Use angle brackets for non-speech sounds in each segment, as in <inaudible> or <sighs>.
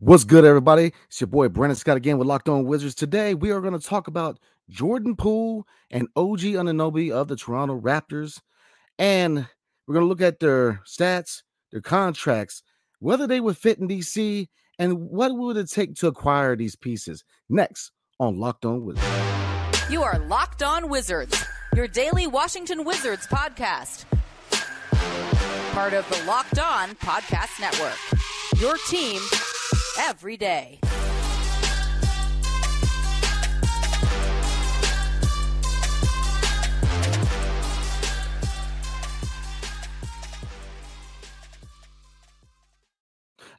What's good, everybody? It's your boy Brandon Scott again with Locked On Wizards. Today, we are going to talk about Jordan Poole and OG Anunoby of the Toronto Raptors. And we're going to look at their stats, their contracts, whether they would fit in DC, and what would it take to acquire these pieces. Next on Locked On Wizards. You are Locked On Wizards, your daily Washington Wizards podcast. Part of the Locked On Podcast Network. Your team every day.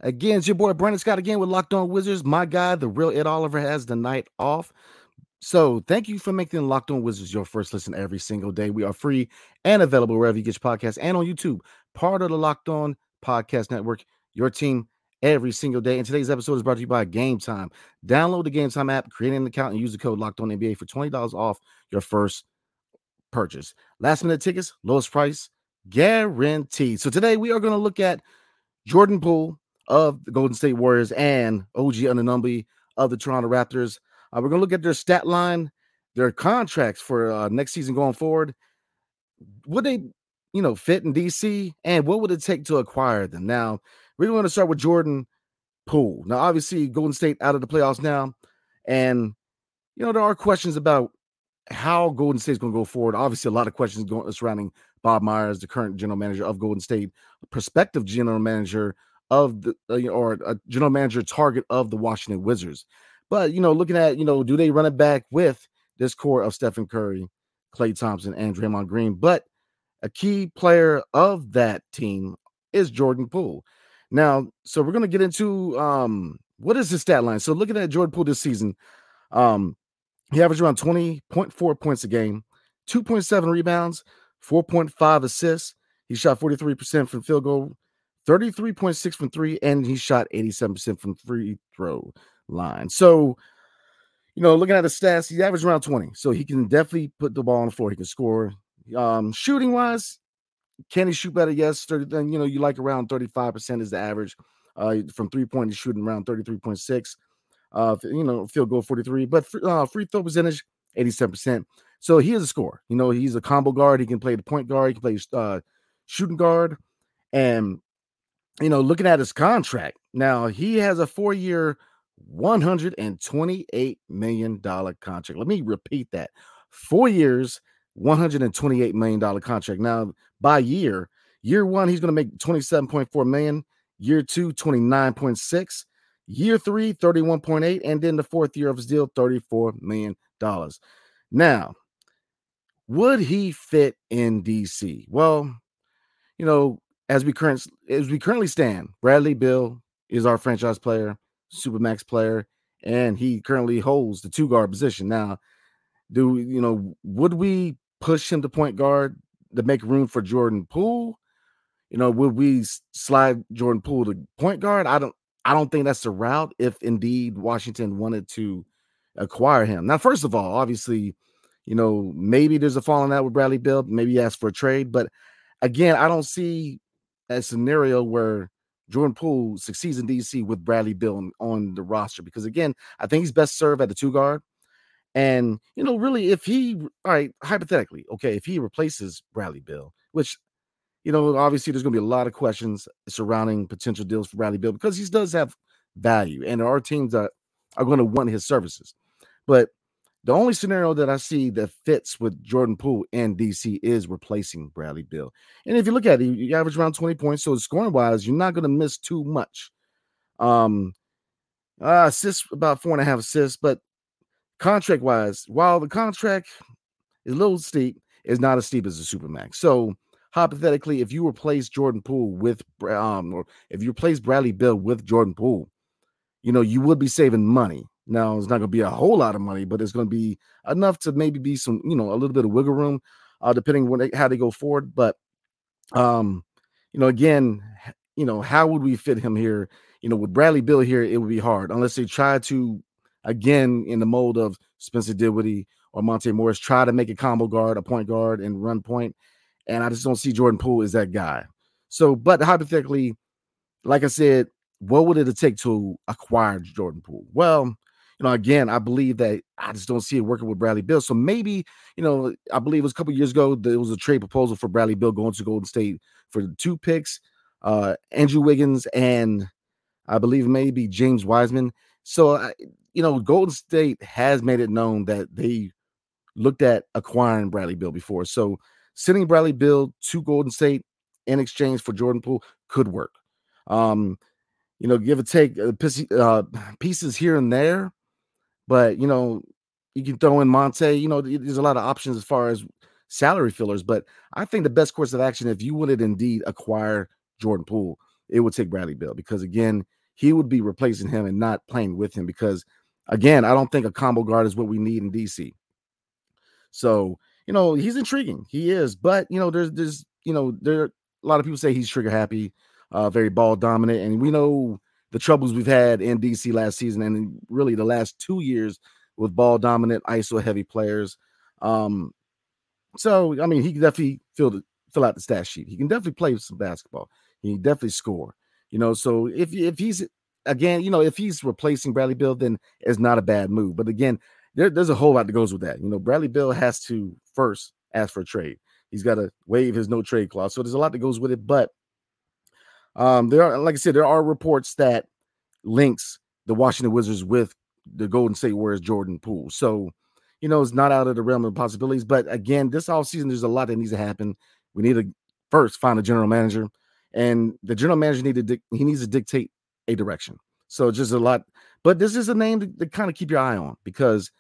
Again, it's your boy Brandon Scott again with Locked On Wizards. My guy, the real Ed Oliver, has the night off. So thank you for making Locked On Wizards your first listen every single day. We are free and available wherever you get your podcasts and on YouTube. Part of the Locked On Podcast Network, your team every single day. And today's episode is brought to you by Gametime. Download the Gametime app, create an account, and use the code Locked On NBA for twenty dollars off your first purchase. Last minute tickets, lowest price guaranteed. So today we are going to look at Jordan Poole of the Golden State Warriors and OG Anunoby of the Toronto Raptors. Uh, we're going to look at their stat line, their contracts for uh, next season going forward. Would they, you know, fit in DC, and what would it take to acquire them? Now, we're going to start with Jordan Poole. Now, obviously, Golden State out of the playoffs now, and you know there are questions about how Golden State is going to go forward. Obviously, a lot of questions going surrounding Bob Myers, the current general manager of Golden State, prospective general manager of the uh, or a general manager target of the Washington Wizards. But you know, looking at you know, do they run it back with this core of Stephen Curry, Klay Thompson, and Draymond Green? But a key player of that team is Jordan Poole. Now, so we're gonna get into um what is his stat line. So looking at Jordan Poole this season, um, he averaged around 20.4 points a game, 2.7 rebounds, 4.5 assists. He shot 43% from field goal, 33.6 from three, and he shot 87% from free throw line. So, you know, looking at the stats, he averaged around 20. So he can definitely put the ball on the floor. He can score. Um, shooting wise, can he shoot better? Yes. 30, then, you know, you like around 35% is the average. Uh, from three point, he's shooting around 33.6. Uh, you know, field goal 43, but uh, free throw percentage 87%. So he is a scorer. You know, he's a combo guard. He can play the point guard, he can play uh shooting guard. And you know, looking at his contract, now he has a four year, $128 million contract. Let me repeat that four years, $128 million contract. Now, by year, year one, he's going to make 27.4 million, year two, 29.6, year three, 31.8, and then the fourth year of his deal, $34 million. Now, would he fit in DC? Well, you know, as we current as we currently stand, Bradley Beal is our franchise player, supermax player, and he currently holds the two guard position. Now, do you know would we push him to point guard to make room for Jordan Poole? You know, would we slide Jordan Poole to point guard? I don't I don't think that's the route if indeed Washington wanted to acquire him. Now, first of all, obviously, you know, maybe there's a falling out with Bradley Beal, maybe he asked for a trade, but again, I don't see a scenario where Jordan Poole succeeds in DC with Bradley on, on the roster because again, I think he's best served at the two guard. And you know, really, if he all right, hypothetically, okay, if he replaces Bradley Beal, which you know, obviously there's gonna be a lot of questions surrounding potential deals for Bradley Beal because he does have value, and there are teams that are going to want his services. But the only scenario that I see that fits with Jordan Poole and DC is replacing Bradley Beal. And if you look at it, you average around 20 points. So scoring wise, you're not going to miss too much. Um, uh, assists about four and a half assists, but contract wise, while the contract is a little steep, is not as steep as the Supermax. So hypothetically, if you replace Jordan Poole with um, or if you replace Bradley Beal with Jordan Poole, you know, you would be saving money. Now, it's not going to be a whole lot of money, but it's going to be enough to maybe be some, you know, a little bit of wiggle room, uh, depending on they, how they go forward. But, um, you know, again, you know, how would we fit him here? You know, with Bradley Beal here, it would be hard unless they try to, again, in the mold of Spencer Dinwiddie or Monte Morris, try to make a combo guard, a point guard, and run point. And I just don't see Jordan Poole as that guy. So, but hypothetically, like I said, what would it take to acquire Jordan Poole? Well, you know, again, I believe that I just don't see it working with Bradley Beal. So maybe, you know, I believe it was a couple years ago there was a trade proposal for Bradley Beal going to Golden State for two picks, uh, Andrew Wiggins and I believe maybe James Wiseman. So, you know, Golden State has made it known that they looked at acquiring Bradley Beal before. So, sending Bradley Beal to Golden State in exchange for Jordan Poole could work. Um, you know, give or take uh, uh, <sighs> pieces here and there, but you know, you can throw in Monte. You know, there's a lot of options as far as salary fillers. But I think the best course of action, if you would indeed acquire Jordan Poole, it would take Bradley Beal because again, he would be replacing him and not playing with him. Because again, I don't think a combo guard is what we need in DC. So you know, he's intriguing. He is, but you know, there's there's you know, there a lot of people say he's trigger happy uh, very ball dominant. And we know the troubles we've had in DC last season and really the last two years with ball dominant, ISO heavy players. Um, so I mean, he can definitely fill the, fill out the stat sheet. He can definitely play some basketball. He can definitely score. You know, so if if he's again, you know, if he's replacing Bradley Beal, then it's not a bad move. But again, there, there's a whole lot that goes with that. You know, Bradley Beal has to first ask for a trade. He's got to waive his no trade clause. So there's a lot that goes with it. But um, there are, like I said, there are reports that links the Washington Wizards with the Golden State Warriors Jordan Poole. So, you know, it's not out of the realm of possibilities. But again, this all season, there's a lot that needs to happen. We need to first find a general manager, and the general manager need to he needs to dictate a direction. So just a lot. But this is a name to, to kind of keep your eye on because,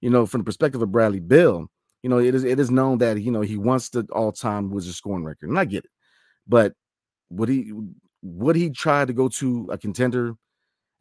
you know, from the perspective of Bradley Beal, you know, it is it is known that you know he wants the all time Wizard scoring record, and I get it. But would he would he try to go to a contender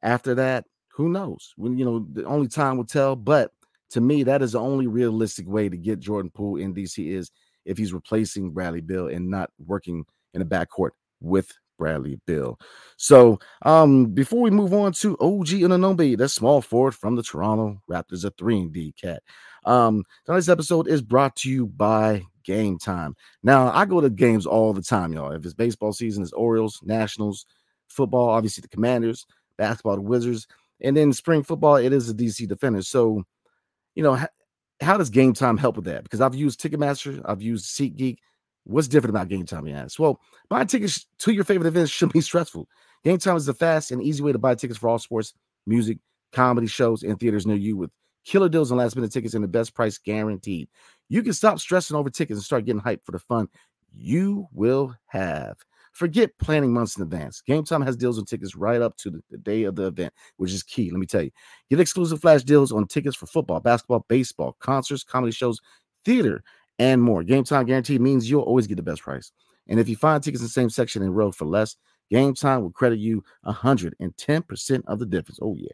after that? Who knows? When you know, the only time will tell. But to me, that is the only realistic way to get Jordan Poole in DC is if he's replacing Bradley Beal and not working in the backcourt with Bradley Beal. So um before we move on to OG Anunoby, the small forward from the Toronto Raptors, a 3 and D cat. Um, tonight's episode is brought to you by Gametime. Now, I go to games all the time, y'all. If it's baseball season, it's Orioles, Nationals, football, obviously the Commanders, basketball, the Wizards, and then spring football, it is the DC Defenders. So, you know, how does Gametime help with that? Because I've used Ticketmaster, I've used SeatGeek. What's different about Gametime, you ask? Well, buying tickets to your favorite events should be <laughs> stressful. Gametime is the fast and easy way to buy tickets for all sports, music, comedy shows, and theaters near you with killer deals and last minute tickets and the best price guaranteed. You can stop stressing over tickets and start getting hyped for the fun you will have. Forget planning months in advance. Gametime has deals on tickets right up to the, the, day of the event, which is key. Let me tell you. Get exclusive flash deals on tickets for football, basketball, baseball, concerts, comedy shows, theater, and more. Gametime guarantee means you'll always get the best price. And if you find tickets in the same section and row for less, Gametime will credit you 110% of the difference. Oh, yeah.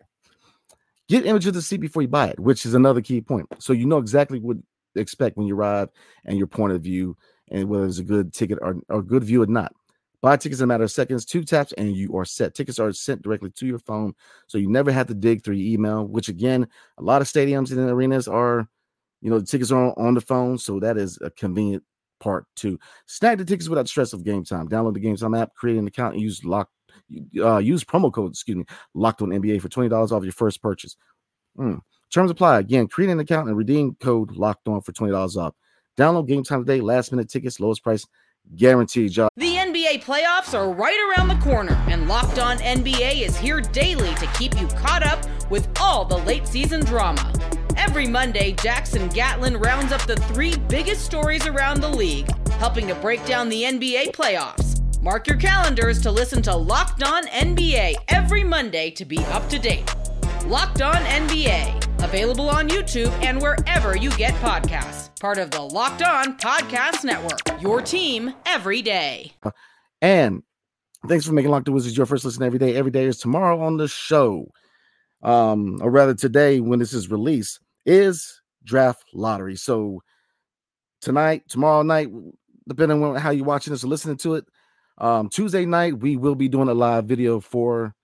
Get image of the seat before you buy it, which is another key point. So you know exactly what to expect when you arrive and your point of view and whether it's a good ticket or, or good view or not. Buy tickets in a matter of seconds, two taps, and you are set. Tickets are sent directly to your phone, so you never have to dig through your email, which again, a lot of stadiums and arenas are, you know, the tickets are on, on the phone, so that is a convenient part too. Snag the tickets without stress of Gametime. Download the Gametime app, create an account, and use lock uh, use promo code, excuse me, locked on NBA for $20 off your first purchase. Mm. Terms apply. Again, create an account and redeem code locked on for $20 off. Download Gametime today. Last minute tickets, lowest price guaranteed. Job. The NBA playoffs are right around the corner, and Locked On NBA is here daily to keep you caught up with all the late season drama. Every Monday, Jackson Gatlin rounds up the three biggest stories around the league, helping to break down the NBA playoffs. Mark your calendars to listen to Locked On NBA every Monday to be up to date. Locked On NBA, available on YouTube and wherever you get podcasts. Part of the Locked On Podcast Network. Your team every day. And Thanks for making Locked On Wizards your first listen every day. Every day is tomorrow on the show. Um, or rather today when this is released, is draft lottery. So tonight, tomorrow night, depending on how you're watching this or listening to it, um, Tuesday night, we will be doing a live video for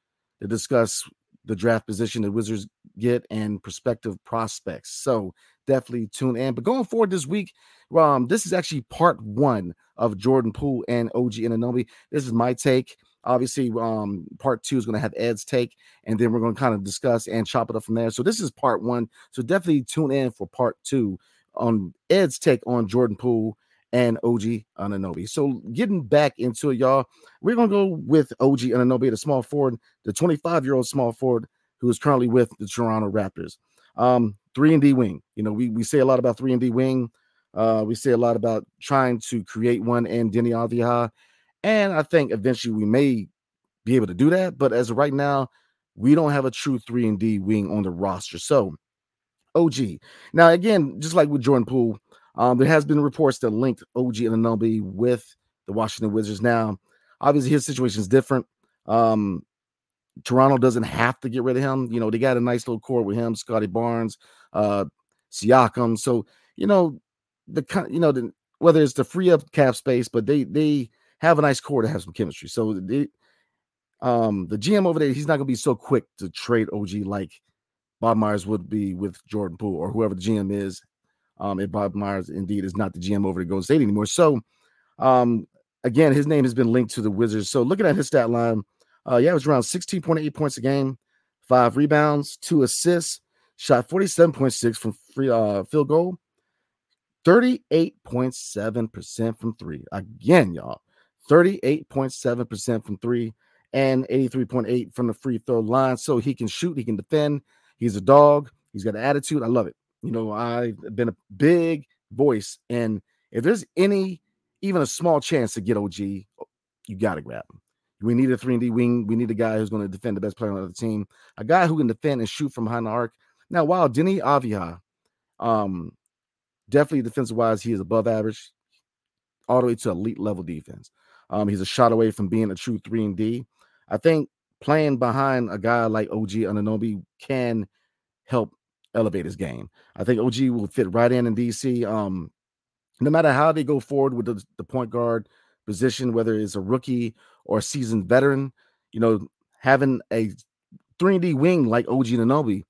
to discuss the draft position the Wizards get and prospective prospects. So definitely tune in. But going forward this week, um, this is actually part one of Jordan Poole and OG Anunoby. This is my take. Obviously, um, part two is going to have Ed's take, and then we're going to kind of discuss and chop it up from there. So this is part one. So definitely tune in for part two on Ed's take on Jordan Poole and OG Anunoby. So getting back into it, y'all, we're gonna go with OG Anunoby, the small forward, the 25 year old small forward who is currently with the Toronto Raptors. Um, three and D wing. You know, we we say a lot about three and D wing. Uh, we say a lot about trying to create one and Deni Avdija, and I think eventually we may be able to do that. But as right now, we don't have a true three and D wing on the roster. So, OG. Now, again, just like with Jordan Poole, um, there has been reports that linked OG and Anunoby with the Washington Wizards. Now, obviously, his situation is different. Um, Toronto doesn't have to get rid of him. You know, they got a nice little core with him, Scottie Barnes, uh, Siakam. So, you know, the you know, the, whether it's to free up cap space, but they they have a nice core to have some chemistry. So they, um, the GM over there, he's not gonna be so quick to trade OG like Bob Myers would be with Jordan Poole or whoever the GM is. Um, if Bob Myers indeed is not the GM over the Golden State anymore. So, um, again, his name has been linked to the Wizards. So looking at his stat line, uh, yeah, it was around 16.8 points a game, five rebounds, two assists, shot 47.6 from free uh field goal, 38.7% from three. Again, y'all, 38.7% from three and 83.8 from the free throw line. So he can shoot, he can defend. He's a dog. He's got an attitude. I love it. You know, I've been a big voice, and if there's any, even a small chance to get OG, you got to grab him. We need a 3 and D wing. We need a guy who's going to defend the best player on the team, a guy who can defend and shoot from behind the arc. Now, while Deni Avdija, um, definitely defensive wise, he is above average, all the way to elite level defense. Um, he's a shot away from being a true 3 and D. I think playing behind a guy like OG Anunoby can help elevate his game. I think OG will fit right in in DC. Um, no matter how they go forward with the, the point guard position, whether it's a rookie or a seasoned veteran, you know, having a three and D wing like OG Anunoby,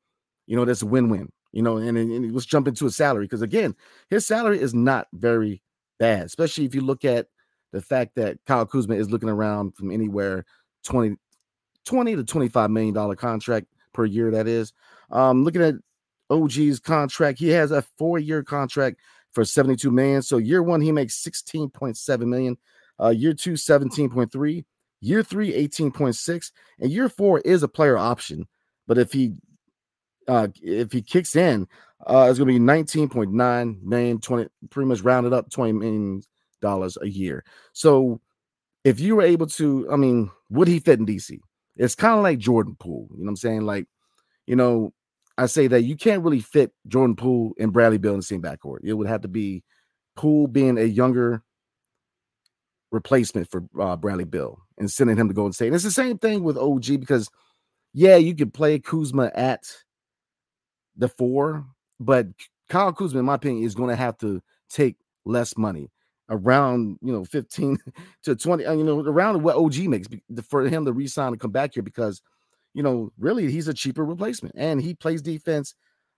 you know, that's a win-win. You know, and, and let's jump into his salary because again, his salary is not very bad, especially if you look at the fact that Kyle Kuzma is looking around from anywhere 20, 20 to 25 million dollar contract per year. That is. Um, looking at OG's contract, he has a four-year contract for 72 million. So year one, he makes 16.7 million. Uh, year two, 17.3. Year three, 18.6. And year four is a player option. But if he uh if he kicks in, uh it's gonna be 19.9 million, 20 pretty much rounded up 20 million dollars a year. So if you were able to, I mean, would he fit in DC? It's kind of like Jordan Poole. You know what I'm saying? Like, you know, I say that you can't really fit Jordan Poole and Bradley Beal in the same backcourt. It would have to be Poole being a younger replacement for uh, Bradley Beal and sending him to Golden State. And it's the same thing with OG because, yeah, you could play Kuzma at the four, but Kyle Kuzma, in my opinion, is going to have to take less money around you know 15 <laughs> to 20 uh, you know around what OG makes for him to resign and come back here because you know really he's a cheaper replacement and he plays defense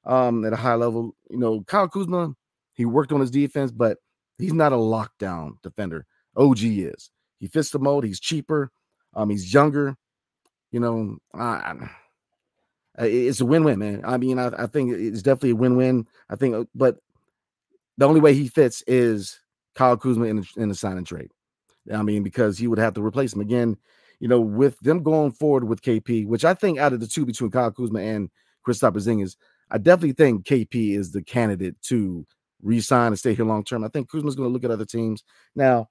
um at a high level you know Kyle Kuzma he worked on his defense but he's not a lockdown defender OG is. He fits the mold. He's cheaper. Um, he's younger. You know, I, it's a win-win, man. I mean, I, I think it's definitely a win-win. I think, uh, but the only way he fits is Kyle Kuzma in the, in the sign and trade. I mean, because he would have to replace him again. You know, with them going forward with KP, which I think out of the two between Kyle Kuzma and Kristaps Porzingis, I definitely think KP is the candidate to resign and stay here long term. I think Kuzma's going to look at other teams now.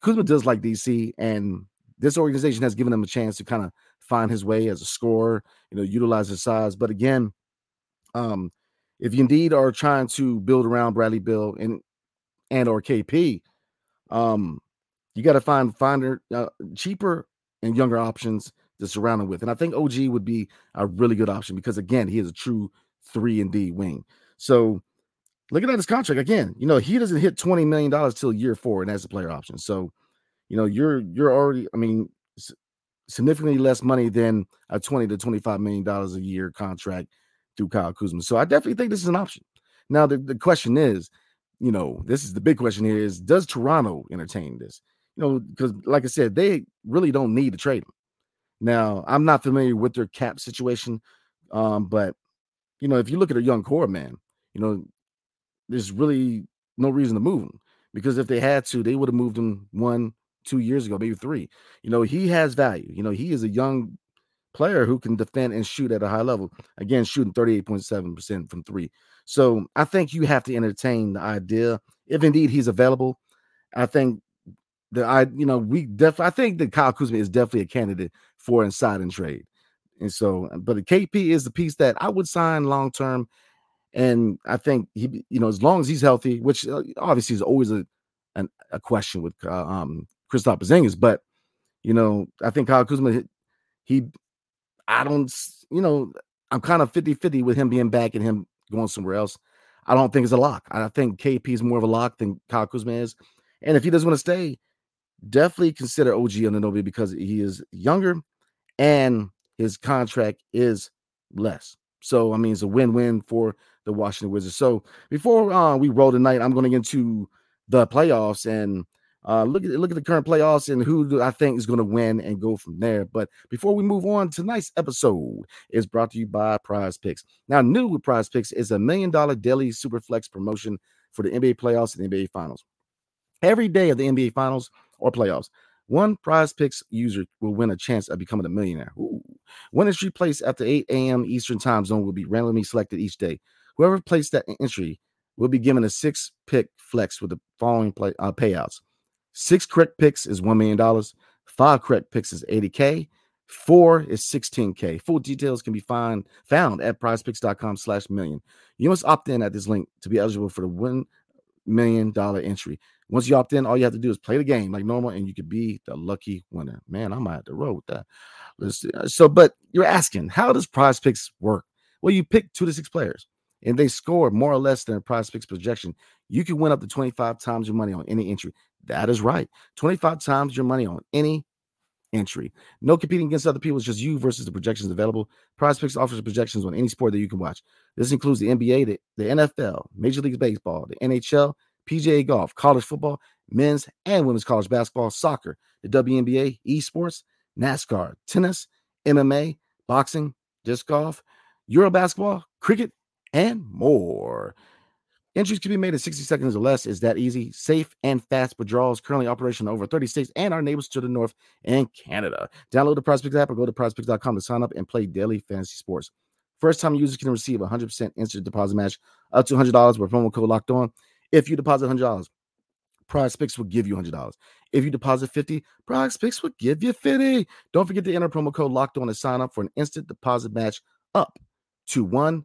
Kuzma does like DC, and this organization has given him a chance to kind of find his way as a scorer, you know, utilize his size. But again, um, if you indeed are trying to build around Bradley Beal and and or KP, um, you got to find finder uh, cheaper and younger options to surround him with. And I think OG would be a really good option because again, he is a true three and D wing. So looking at his contract again, you know, he doesn't hit $20 million till year four and that's a player option. So, you know, you're you're already, I mean, significantly less money than a 20 to 25 million dollars a year contract through Kyle Kuzma. So I definitely think this is an option. Now the, the question is, you know, this is the big question here is does Toronto entertain this? You know, because like I said, they really don't need to trade him. Now, I'm not familiar with their cap situation, um, but you know, if you look at a young core man, you know, there's really no reason to move him because if they had to, they would have moved him one, two years ago, maybe three. You know, he has value. You know, he is a young player who can defend and shoot at a high level. Again, shooting 38.7% from three. So I think you have to entertain the idea if indeed he's available. I think that I, you know, we definitely, I think that Kyle Kuzma is definitely a candidate for inside and trade. And so, but the KP is the piece that I would sign long term. And I think he, you know, as long as he's healthy, which uh, obviously is always a an, a question with uh, um Kristaps Porzingis, but you know, I think Kyle Kuzma, he, I don't, you know, I'm kind of 50 50 with him being back and him going somewhere else. I don't think it's a lock. I think KP is more of a lock than Kyle Kuzma is. And if he doesn't want to stay, definitely consider OG Anunoby because he is younger and his contract is less. So I mean, it's a win-win for the Washington Wizards. So before uh, we roll tonight, I'm going to get into the playoffs and uh, look at look at the current playoffs and who I think is going to win and go from there. But before we move on, tonight's episode is brought to you by PrizePicks. Now, new with PrizePicks is a million dollar daily super flex promotion for the NBA playoffs and NBA finals. Every day of the NBA finals or playoffs, one PrizePicks user will win a chance of becoming a millionaire. Ooh. One entry placed after 8 a.m. Eastern time zone will be randomly selected each day. Whoever placed that entry will be given a six pick flex with the following play, uh, payouts. Six correct picks is $1 million. Five correct picks is 80K. Four is 16K. Full details can be find, found at prizepicks.com slash million. You must opt in at this link to be eligible for the $1 million entry. Once you opt in, all you have to do is play the game like normal and you could be the lucky winner. Man, I might have to roll with that. Let's see. Uh, so, but you're asking, how does PrizePicks work? Well, you pick two to six players and they score more or less than a PrizePicks projection. You can win up to 25 times your money on any entry. That is right. 25 times your money on any entry. No competing against other people. It's just you versus the projections available. PrizePicks offers projections on any sport that you can watch. This includes the NBA, the, the NFL, Major League Baseball, the NHL, PGA Golf, college football, men's and women's college basketball, soccer, the WNBA, esports, NASCAR, tennis, MMA, boxing, disc golf, Euro basketball, cricket, and more. Entries can be made in 60 seconds or less. Is that easy? Safe and fast withdrawals currently operational over 30 states and our neighbors to the north and Canada. Download the PrizePicks app or go to prizepicks.com to sign up and play daily fantasy sports. First time users can receive a 100% instant deposit match up to $100 with promo code locked on. If you deposit $100, PrizePicks will give you $100. If you deposit 50, PrizePicks will give you 50. Don't forget to enter promo code locked on to sign up for an instant deposit match up to one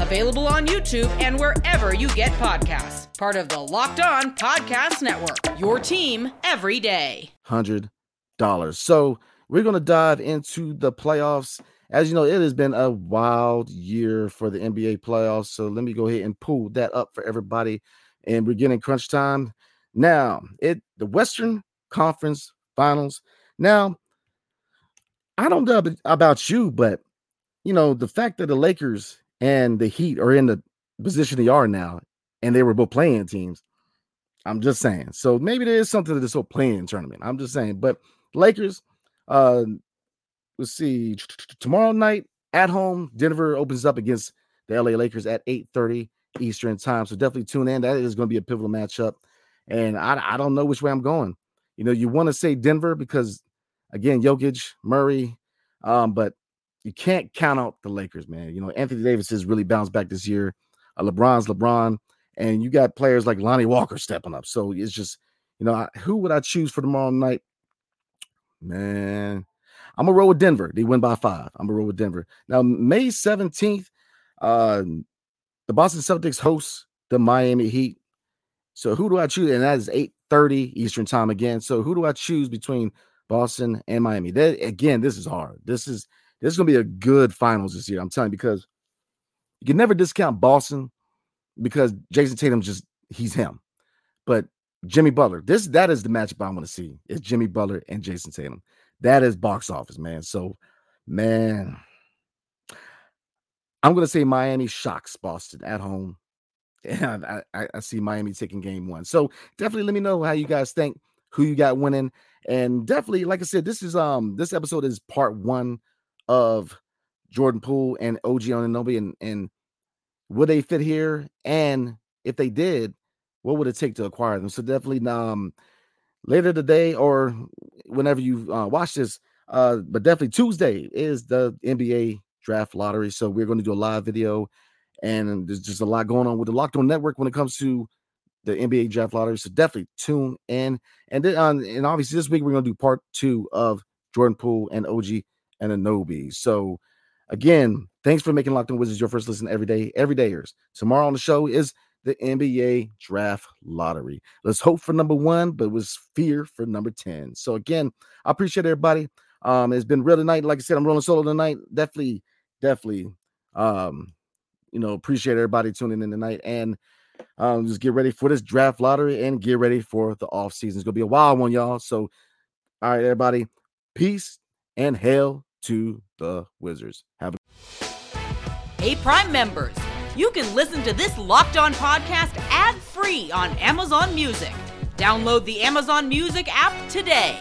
Available on YouTube and wherever you get podcasts. Part of the Locked On Podcast Network. Your team every day. $100. So we're going to dive into the playoffs. As you know, it has been a wild year for the NBA playoffs. So let me go ahead and pull that up for everybody. And we're getting crunch time. Now, it the Western Conference Finals. Now, I don't know about you, but you know, the fact that the Lakers and the Heat are in the position they are now, and they were both playing teams. I'm just saying. So maybe there is something to this whole playing tournament. I'm just saying. But Lakers, uh, let's see, tomorrow night at home, Denver opens up against the LA Lakers at 8:30 Eastern time. So definitely tune in. That is going to be a pivotal matchup. And I, I don't know which way I'm going. You know, you want to say Denver because again, Jokic, Murray, um, but you can't count out the Lakers, man. You know, Anthony Davis has really bounced back this year. uh, LeBron's LeBron, and you got players like Lonnie Walker stepping up. So it's just, you know, I, who would I choose for tomorrow night? Man, I'm gonna roll with Denver. They win by five. I'm gonna roll with Denver. Now, May 17th, uh, the Boston Celtics host the Miami Heat. So who do I choose? And that is 8:30 Eastern time again. So who do I choose between Boston and Miami? That again, this is hard. This is this is gonna be a good finals this year. I'm telling you, because you can never discount Boston because Jayson Tatum just he's him. But Jimmy Butler, this that is the matchup I want to see. Is Jimmy Butler and Jayson Tatum. That is box office, man. So, man, I'm gonna say Miami shocks Boston at home. <laughs> And I, I see Miami taking game one. So definitely let me know how you guys think, who you got winning. And definitely, like I said, this is um this episode is part one of Jordan Poole and OG Anunoby and and would they fit here? And if they did, what would it take to acquire them? So definitely um later today or whenever you uh, watch this, uh, but definitely Tuesday is the NBA draft lottery. So we're going to do a live video, and there's just a lot going on with the Locked On Network when it comes to the NBA draft lottery. So definitely tune in. And then, um, and obviously this week we're going to do part two of Jordan Poole and OG Anunoby. So again, thanks for making Locked On Wizards your first listen every day, every dayers. Tomorrow on the show is the NBA draft lottery. Let's hope for number one, but was fear for number 10. So again, I appreciate everybody. Um, it's been real tonight. Like I said, I'm rolling solo tonight. Definitely, definitely um, you know, appreciate everybody tuning in tonight. And um, just get ready for this draft lottery and get ready for the off season. It's gonna be a wild one, y'all. So all right, everybody, peace and hail to the Wizards. Have a Hey, Prime members, you can listen to this locked on podcast ad free on Amazon Music. Download the Amazon Music app today.